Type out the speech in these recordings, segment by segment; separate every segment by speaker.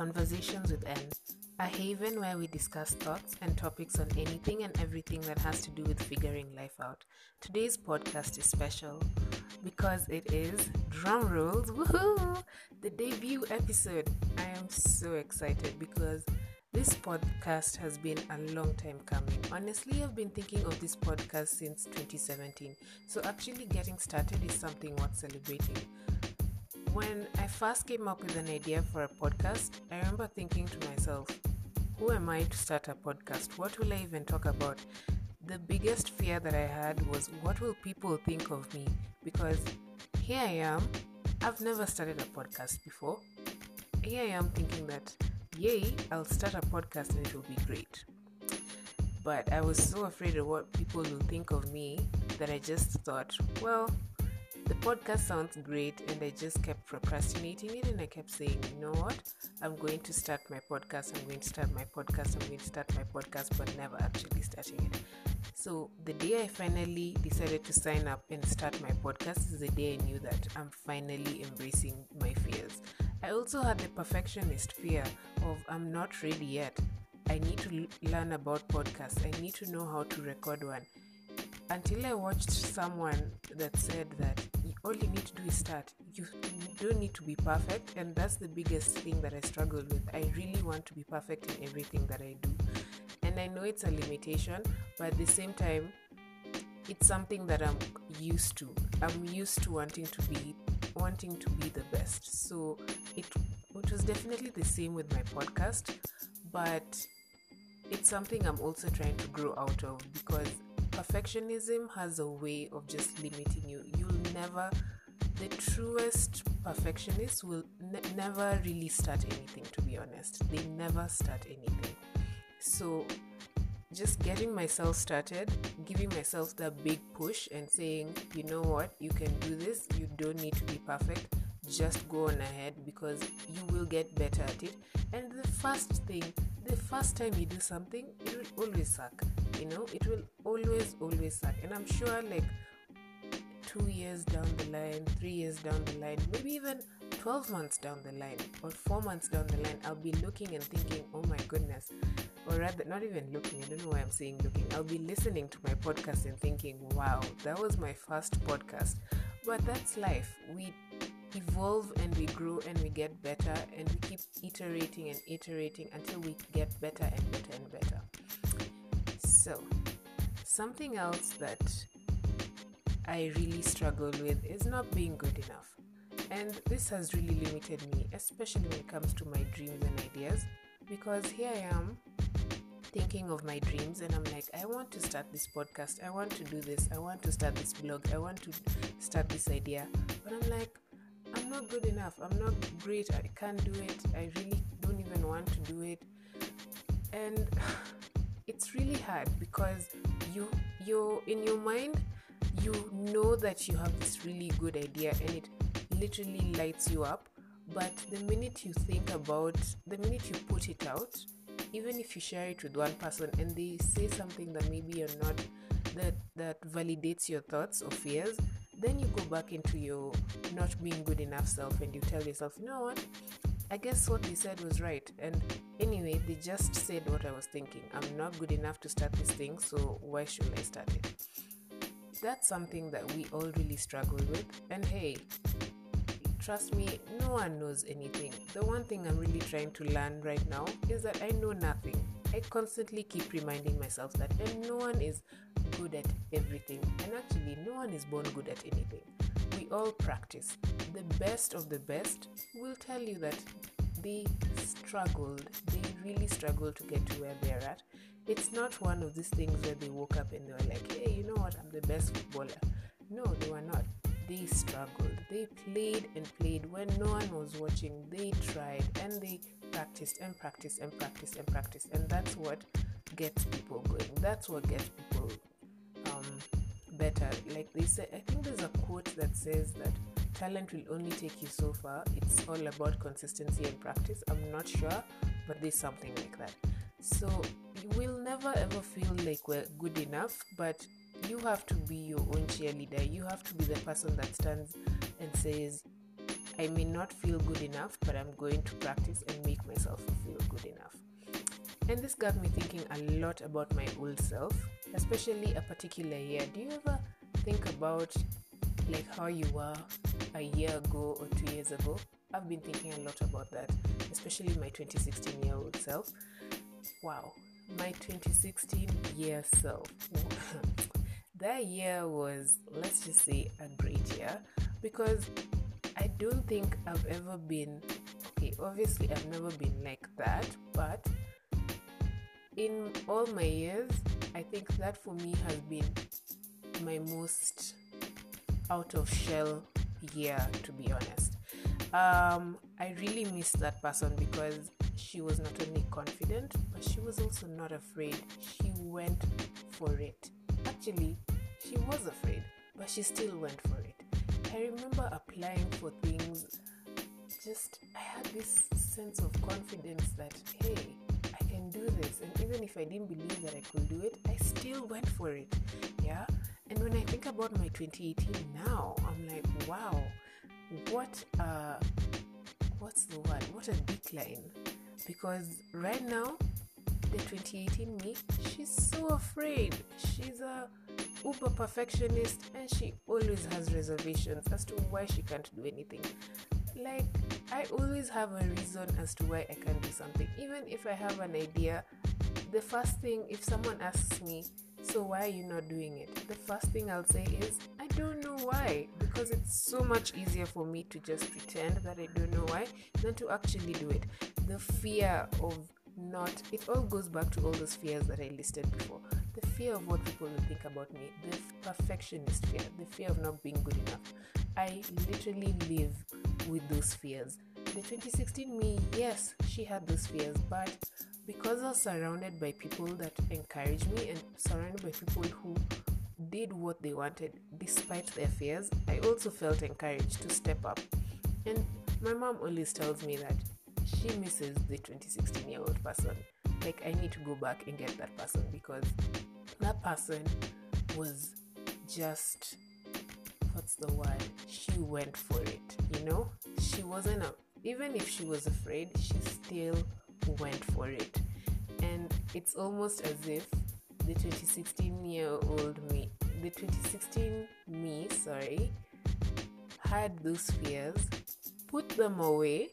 Speaker 1: Conversations with N, a haven where we discuss thoughts and topics on anything and everything that has to do with figuring life out. Today's podcast is special because it is drum rolls, woohoo, the debut episode. I am so excited because this podcast has been a long time coming. Honestly, I've been thinking of this podcast since 2017, so actually getting started is something worth celebrating. When I first came up with an idea for a podcast, I remember thinking to myself, who am I to start a podcast? What will I even talk about? The biggest fear that I had was what will people think of me? Because here I am, I've never started a podcast before. Here I am thinking that, yay, I'll start a podcast and it will be great. But I was so afraid of what people will think of me that I just thought, well, the podcast sounds great and I just kept procrastinating it and I kept saying, you know what? I'm going to start my podcast, I'm going to start my podcast, I'm going to start my podcast, but never actually starting it. So the day I finally decided to sign up and start my podcast is the day I knew that I'm finally embracing my fears. I also had the perfectionist fear of I'm not ready yet. I need to learn about podcasts. I need to know how to record one until I watched someone that said that all you need to do is start. You don't need to be perfect, and that's the biggest thing that I struggle with. I really want to be perfect in everything that I do, and I know it's a limitation, but at the same time, it's something that I'm used to. I'm used to wanting to be wanting to be the best. So it it was definitely the same with my podcast, but it's something I'm also trying to grow out of because perfectionism has a way of just limiting you. You'll never, the truest perfectionist will ne- never really start anything, to be honest. They never start anything. So, just getting myself started, giving myself that big push, and saying, you know what, you can do this, you don't need to be perfect, just go on ahead because you will get better at it. And the first thing, the first time you do something, it will always suck. You know, it will always, always suck. And I'm sure, like, two years down the line, three years down the line, maybe even 12 months down the line, or four months down the line, I'll be looking and thinking, oh my goodness. Or rather, not even looking, I don't know why I'm saying looking. I'll be listening to my podcast and thinking, wow, that was my first podcast. But that's life. We evolve and we grow and we get better and we keep iterating and iterating until we get better and better and better. So, something else that I really struggle with is not being good enough. And this has really limited me, especially when it comes to my dreams and ideas, because here I am thinking of my dreams and I'm like, I want to start this podcast, I want to do this, I want to start this blog, I want to start this idea. But I'm like, I'm not good enough. I'm not great. I can't do it. I really don't even want to do it. And it's really hard because you you in your mind you know that you have this really good idea and it literally lights you up. But the minute you think about the minute you put it out, even if you share it with one person and they say something that maybe you're not that that validates your thoughts or fears, then you go back into your not being good enough self and you tell yourself, you know what? I guess what they said was right. And anyway, they just said what I was thinking. I'm not good enough to start this thing, so why should I start it? That's something that we all really struggle with. And hey, trust me, no one knows anything. The one thing I'm really trying to learn right now is that I know nothing. I constantly keep reminding myself that, and no one is good at everything. And actually, no one is born good at anything. We all practice. The best of the best will tell you that they struggled, they really struggled to get to where they're at. It's not one of these things where they woke up and they were like, hey, you know what, I'm the best footballer. No, they were not. They struggled. They played and played when no one was watching. They tried and they practiced and practiced and practiced and practiced. And that's what gets people going. That's what gets people um, better. Like they say, I think there's a quote that says that talent will only take you so far. It's all about consistency and practice. I'm not sure, but there's something like that. So you will never ever feel like we're good enough, but you have to be your own cheerleader. You have to be the person that stands and says, I may not feel good enough, but I'm going to practice and make myself feel good enough. And this got me thinking a lot about my old self, especially a particular year. Do you ever think about like how you were a year ago or two years ago? I've been thinking a lot about that, especially my 2016 year old self. Wow, my 2016 year self. that year was, let's just say, a great year because I don't think I've ever been, okay, obviously, I've never been like that, but in all my years, I think that for me has been my most out of shell year, to be honest. Um, I really miss that person because she was not only confident, but she was also not afraid. She went for it. Actually, she was afraid, but she still went for it. I remember applying for things, just I had this sense of confidence that, hey, I can do this. And even if I didn't believe that I could do it, I still went for it. Yeah. And when I think about my 2018 now, I'm like, wow, what uh what's the word? What a decline. Because right now, the 2018 me, she's so afraid. She's a uber perfectionist and she always has reservations as to why she can't do anything. Like, I always have a reason as to why I can't do something. Even if I have an idea, the first thing, if someone asks me, so why are you not doing it? The first thing I'll say is, I don't know why. Because it's so much easier for me to just pretend that I don't know why than to actually do it. The fear of not, it all goes back to all those fears that I listed before. The fear of what people will think about me, the perfectionist fear, the fear of not being good enough. I literally live with those fears. The 2016 me, yes, she had those fears, but because I was surrounded by people that encouraged me and surrounded by people who did what they wanted despite their fears, I also felt encouraged to step up. And my mom always tells me that she misses the 2016 year old person. Like, I need to go back and get that person because that person was just what's the word? She went for it, you know? She wasn't a, even if she was afraid, she still went for it. And it's almost as if the 2016 year old me, the 2016 me, sorry, had those fears, put them away,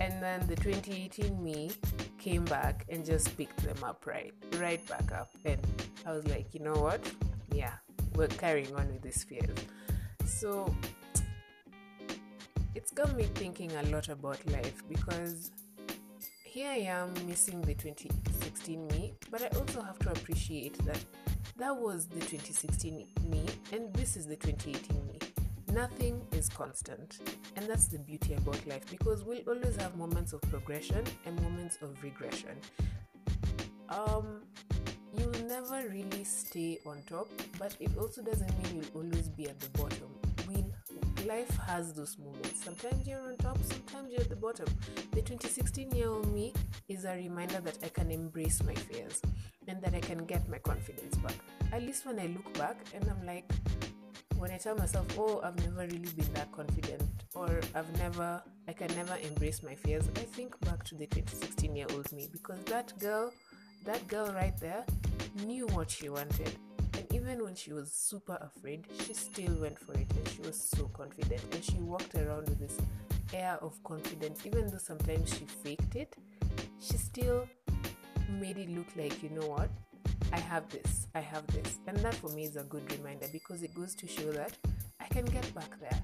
Speaker 1: and then the 2018 me came back and just picked them up right, right back up. And I was like, you know what? Yeah, we're carrying on with these fears. So it's got me thinking a lot about life because here I am missing the 2016 me, but I also have to appreciate that that was the 2016 me and this is the 2018 me. Nothing is constant, and that's the beauty about life because we'll always have moments of progression and moments of regression. Um, you'll never really stay on top, but it also doesn't mean you'll always be at the bottom. We'll life has those moments. Sometimes you're on top, sometimes you're at the bottom. The 2016 year old me is a reminder that I can embrace my fears and that I can get my confidence back. At least when I look back and I'm like, when I tell myself, oh, I've never really been that confident, or I've never, I can never embrace my fears, I think back to the 2016 year old me because that girl, that girl right there knew what she wanted and even when she was super afraid, she still went for it and she was so confident. And she walked around with this air of confidence, even though sometimes she faked it, she still made it look like, you know what? I have this, I have this. And that for me is a good reminder because it goes to show that I can get back there.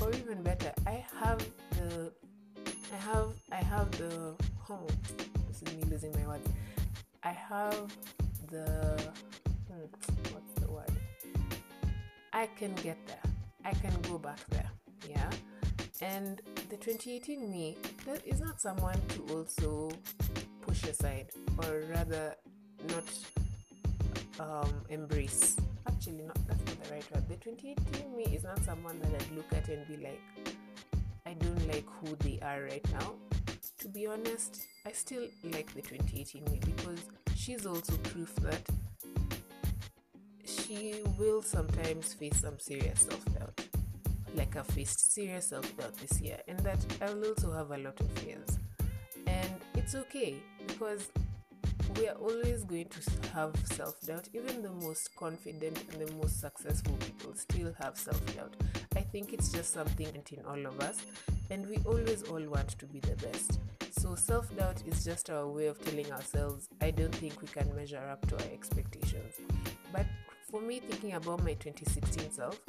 Speaker 1: Or even better, I have the I have I have the oh this is me losing my words. I have the hmm, what's the word? I can get there. I can go back there. Yeah. And the 2018 me that is not someone to also push aside or rather not um, embrace. Actually, not that's not the right word. The 2018 me is not someone that I'd look at and be like, I don't like who they are right now. To be honest, I still like the 2018 me because she's also proof that she will sometimes face some serious self doubt. like I've faced serious self doubt this year, and that I'll also have a lot of fears. And it's okay because we are always going to have self doubt. Even the most confident and the most successful people still have self doubt. I think it's just something in all of us, and we always all want to be the best. So, self doubt is just our way of telling ourselves, I don't think we can measure up to our expectations. But for me, thinking about my 2016 self,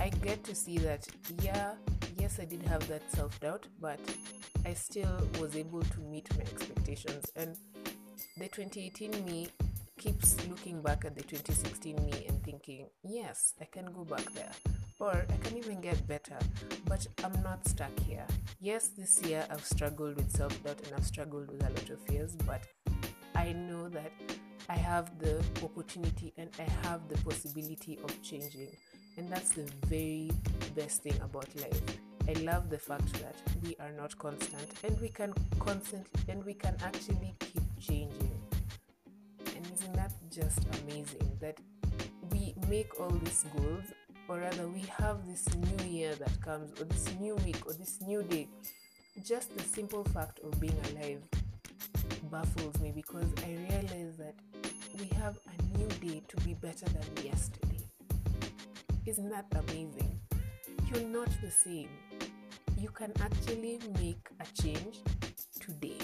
Speaker 1: I get to see that, yeah, yes, I did have that self doubt, but I still was able to meet my expectations. And the 2018 me keeps looking back at the 2016 me and thinking, yes, I can go back there. Or I can even get better, but I'm not stuck here. Yes, this year I've struggled with self doubt and I've struggled with a lot of fears, but I know that I have the opportunity and I have the possibility of changing. And that's the very best thing about life. I love the fact that we are not constant and we can constantly and we can actually changing. And isn't that just amazing that we make all these goals or rather we have this new year that comes or this new week or this new day? Just the simple fact of being alive baffles me because i realize that we have a new day to be better than yesterday. Isn't that amazing? You're not the same. You can actually make a change today.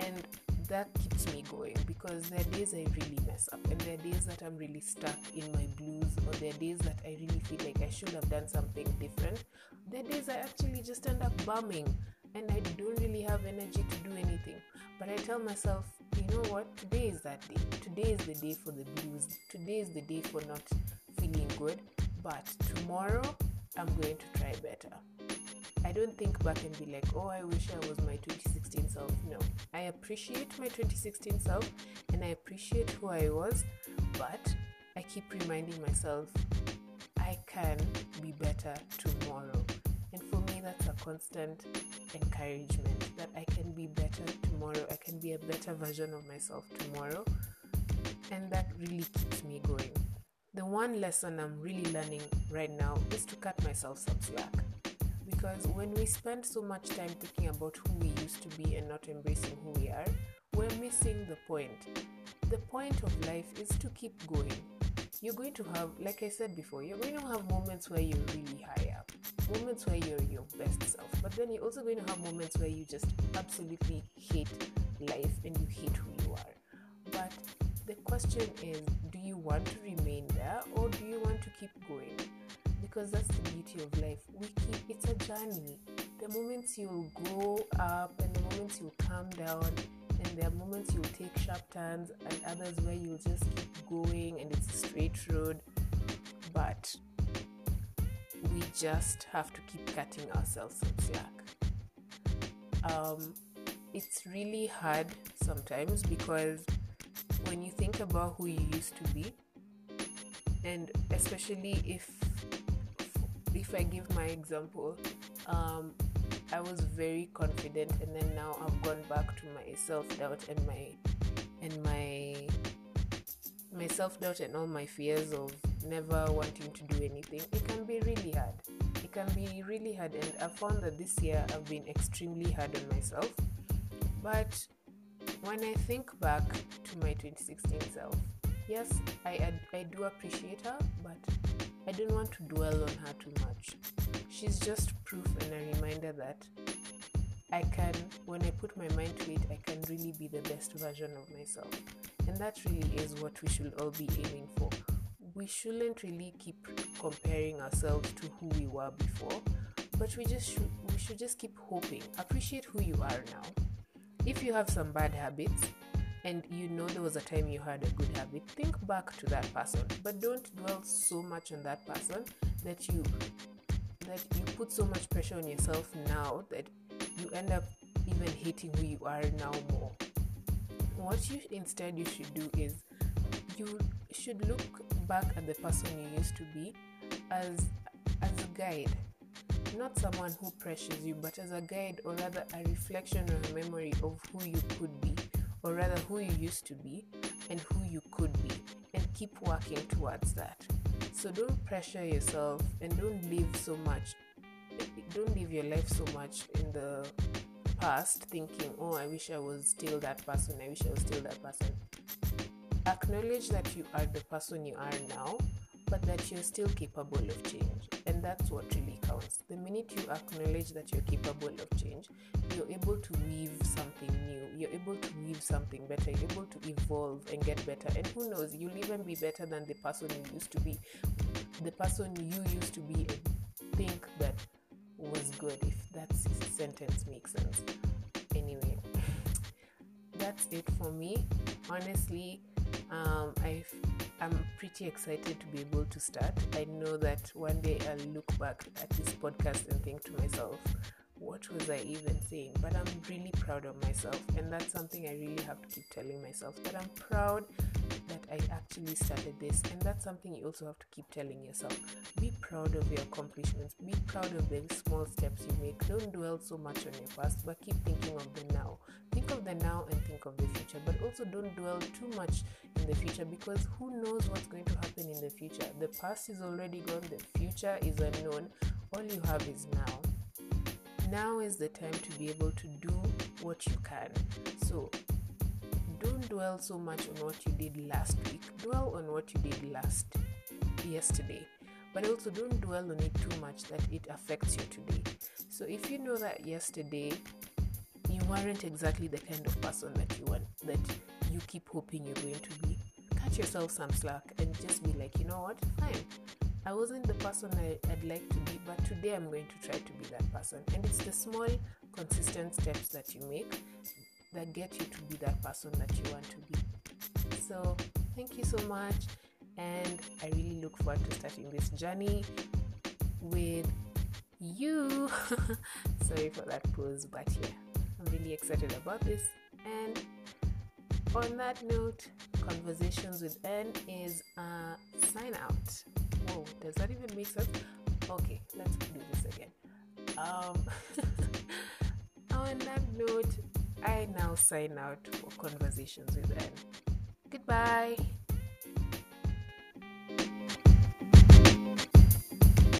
Speaker 1: And that keeps me going because there are days I really mess up and there are days that I'm really stuck in my blues or there are days that I really feel like I should have done something different. There are days I actually just end up bumming and I don't really have energy to do anything. But I tell myself, you know what? Today is that day. Today is the day for the blues. Today is the day for not feeling good. But tomorrow, I'm going to try better. I don't think back and be like, oh, I wish I was my 2016 self. No, I appreciate my 2016 self and I appreciate who I was, but I keep reminding myself I can be better tomorrow. And for me, that's a constant encouragement that I can be better tomorrow. I can be a better version of myself tomorrow. And that really keeps me going. The one lesson I'm really learning right now is to cut myself some slack because when we spend so much time thinking about who we used to be and not embracing who we are, we're missing the point. The point of life is to keep going. You're going to have, like I said before, you're going to have moments where you're really high up, moments where you're your best self, but then you're also going to have moments where you just absolutely hate life and you hate who you are. But the question is do you want to remain there or do you want to keep going? Because that's the beauty of life. We keep it's a journey. The moments you'll go up and the moments you'll come down, and there are moments you'll take sharp turns, and others where you'll just keep going and it's a straight road. But we just have to keep cutting ourselves some slack. Um, it's really hard sometimes because when you think about who you used to be, and especially if if I give my example, um, I was very confident, and then now I've gone back to my self doubt and my and my my self doubt and all my fears of never wanting to do anything. It can be really hard. It can be really hard, and I found that this year I've been extremely hard on myself. But when I think back to my 2016 self, yes, I I, I do appreciate her, but I don't want to dwell on her too much. She's just proof and a reminder that I can, when I put my mind to it, I can really be the best version of myself. And that really is what we should all be aiming for. We shouldn't really keep comparing ourselves to who we were before, but we just should we should just keep hoping. Appreciate who you are now. If you have some bad habits, and you know there was a time you had a good habit, think back to that person. But don't dwell so much on that person that you that you put so much pressure on yourself now that you end up even hating who you are now more. What you instead you should do is you should look back at the person you used to be as as a guide not someone who pressures you, but as a guide or rather a reflection or a memory of who you could be or rather who you used to be and who you could be, and keep working towards that. So don't pressure yourself and don't live so much. Don't live your life so much in the past thinking, oh, I wish I was still that person, I wish I was still that person. Acknowledge that you are the person you are now, but that you're still capable of change. And that's what really counts. The minute you acknowledge that you're capable of change, you're able to weave something you're able to weave something better, you're able to evolve and get better. And who knows, you'll even be better than the person you used to be. The person you used to be and think that was good, if that sentence makes sense. Anyway, that's it for me. Honestly, um, i am pretty excited to be able to start. I know that one day I'll look back at this podcast and think to myself, what was I even saying? But I'm really proud of myself, and that's something I really have to keep telling myself that I'm proud that I actually started this, and that's something you also have to keep telling yourself. Be proud of your accomplishments, be proud of the small steps you make. Don't dwell so much on your past, but keep thinking of the now. Think of the now and think of the future, but also don't dwell too much in the future because who knows what's going to happen in the future? The past is already gone, the future is unknown. All you have is now now is the time to be able to do what you can. So don't dwell so much on what you did last week, dwell on what you did last yesterday. But also don't dwell on it too much that it affects you today. So if you know that yesterday you weren't exactly the kind of person that you want that you keep hoping you're going to be, cut yourself some slack and just be like, you know what, fine. I wasn't the person I, would like to be, but today I'm going to try to be that person. And it's the small, consistent steps that you make that get you to be that person that you want to be. So, thank you so much. And I really look forward to starting this journey with you. Sorry for that pause, but yeah, I'm really excited about this. And on that note, Conversations with N is a sign out. Whoa, does that even make sense? Okay, let's do this again. Um, on that note, I now sign out for Conversations with N. Goodbye.